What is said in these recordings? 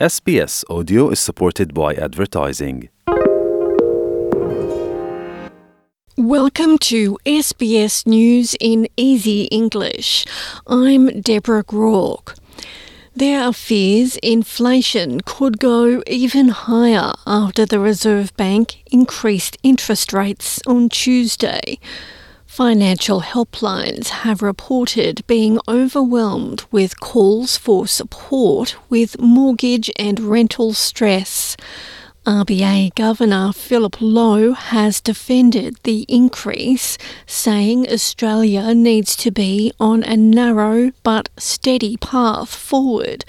SBS Audio is supported by advertising. Welcome to SBS News in Easy English. I'm Deborah Groarke. There are fears inflation could go even higher after the Reserve Bank increased interest rates on Tuesday. Financial helplines have reported being overwhelmed with calls for support with mortgage and rental stress. RBA Governor Philip Lowe has defended the increase, saying Australia needs to be on a narrow but steady path forward.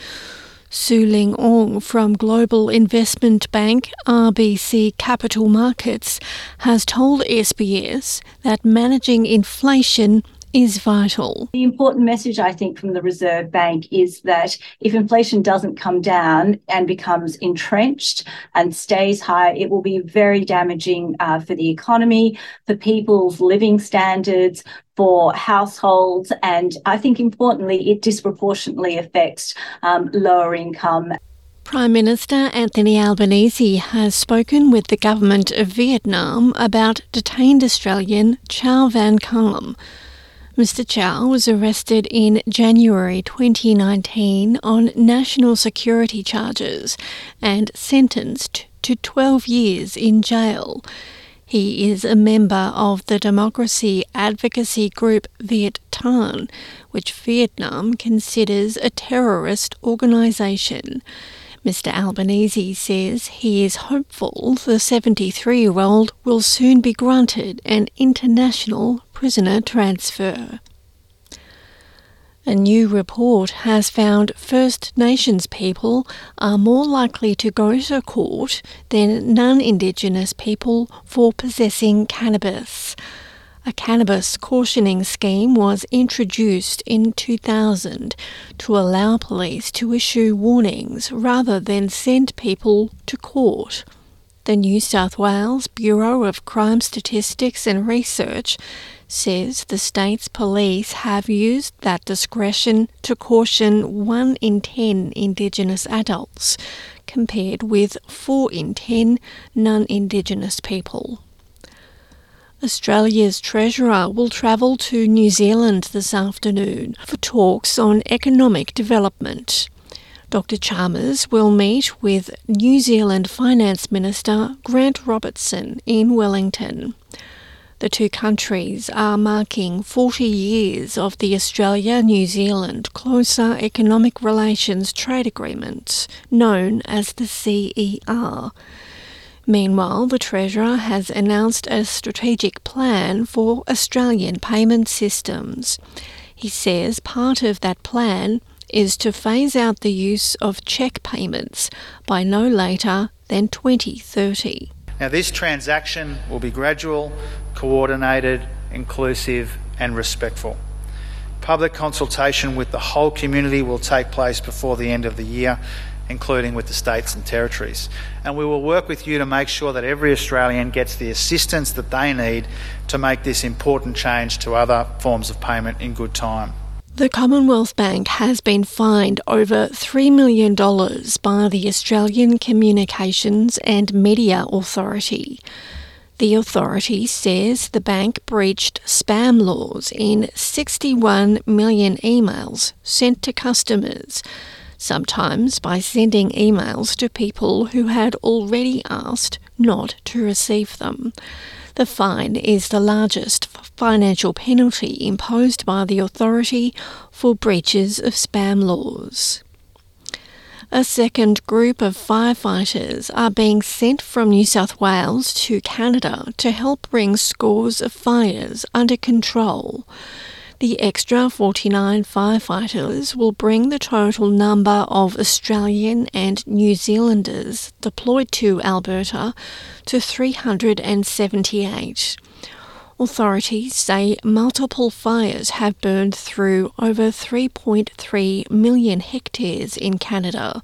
Su-Lin Ong from Global Investment Bank RBC Capital Markets has told SBS that managing inflation is vital. The important message, I think, from the Reserve Bank is that if inflation doesn't come down and becomes entrenched and stays high, it will be very damaging uh, for the economy, for people's living standards, for households, and I think importantly, it disproportionately affects um, lower income. Prime Minister Anthony Albanese has spoken with the government of Vietnam about detained Australian Chau Van Kham. Mr. Chau was arrested in January 2019 on national security charges and sentenced to 12 years in jail. He is a member of the democracy advocacy group Viet Tan, which Vietnam considers a terrorist organisation. Mr. Albanese says he is hopeful the 73 year old will soon be granted an international prisoner transfer. A new report has found First Nations people are more likely to go to court than non Indigenous people for possessing cannabis. A cannabis cautioning scheme was introduced in 2000 to allow police to issue warnings rather than send people to court. The New South Wales Bureau of Crime Statistics and Research says the state's police have used that discretion to caution 1 in 10 Indigenous adults, compared with 4 in 10 non Indigenous people. Australia's Treasurer will travel to New Zealand this afternoon for talks on economic development. Dr. Chalmers will meet with New Zealand Finance Minister Grant Robertson in Wellington. The two countries are marking 40 years of the Australia New Zealand Closer Economic Relations Trade Agreement, known as the CER. Meanwhile, the Treasurer has announced a strategic plan for Australian payment systems. He says part of that plan is to phase out the use of cheque payments by no later than 2030. Now, this transaction will be gradual, coordinated, inclusive, and respectful. Public consultation with the whole community will take place before the end of the year, including with the states and territories. And we will work with you to make sure that every Australian gets the assistance that they need to make this important change to other forms of payment in good time. The Commonwealth Bank has been fined over $3 million by the Australian Communications and Media Authority. The authority says the bank breached spam laws in 61 million emails sent to customers, sometimes by sending emails to people who had already asked not to receive them. The fine is the largest financial penalty imposed by the authority for breaches of spam laws. A second group of firefighters are being sent from New South Wales to Canada to help bring scores of fires under control. The extra 49 firefighters will bring the total number of Australian and New Zealanders deployed to Alberta to 378. Authorities say multiple fires have burned through over 3.3 million hectares in Canada.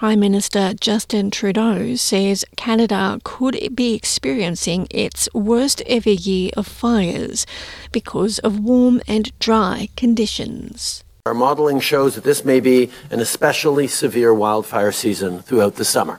Prime Minister Justin Trudeau says Canada could be experiencing its worst ever year of fires because of warm and dry conditions. Our modelling shows that this may be an especially severe wildfire season throughout the summer.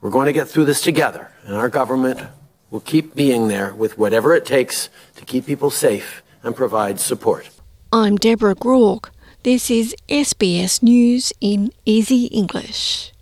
We're going to get through this together, and our government will keep being there with whatever it takes to keep people safe and provide support. I'm Deborah Groarke. This is SBS News in Easy English.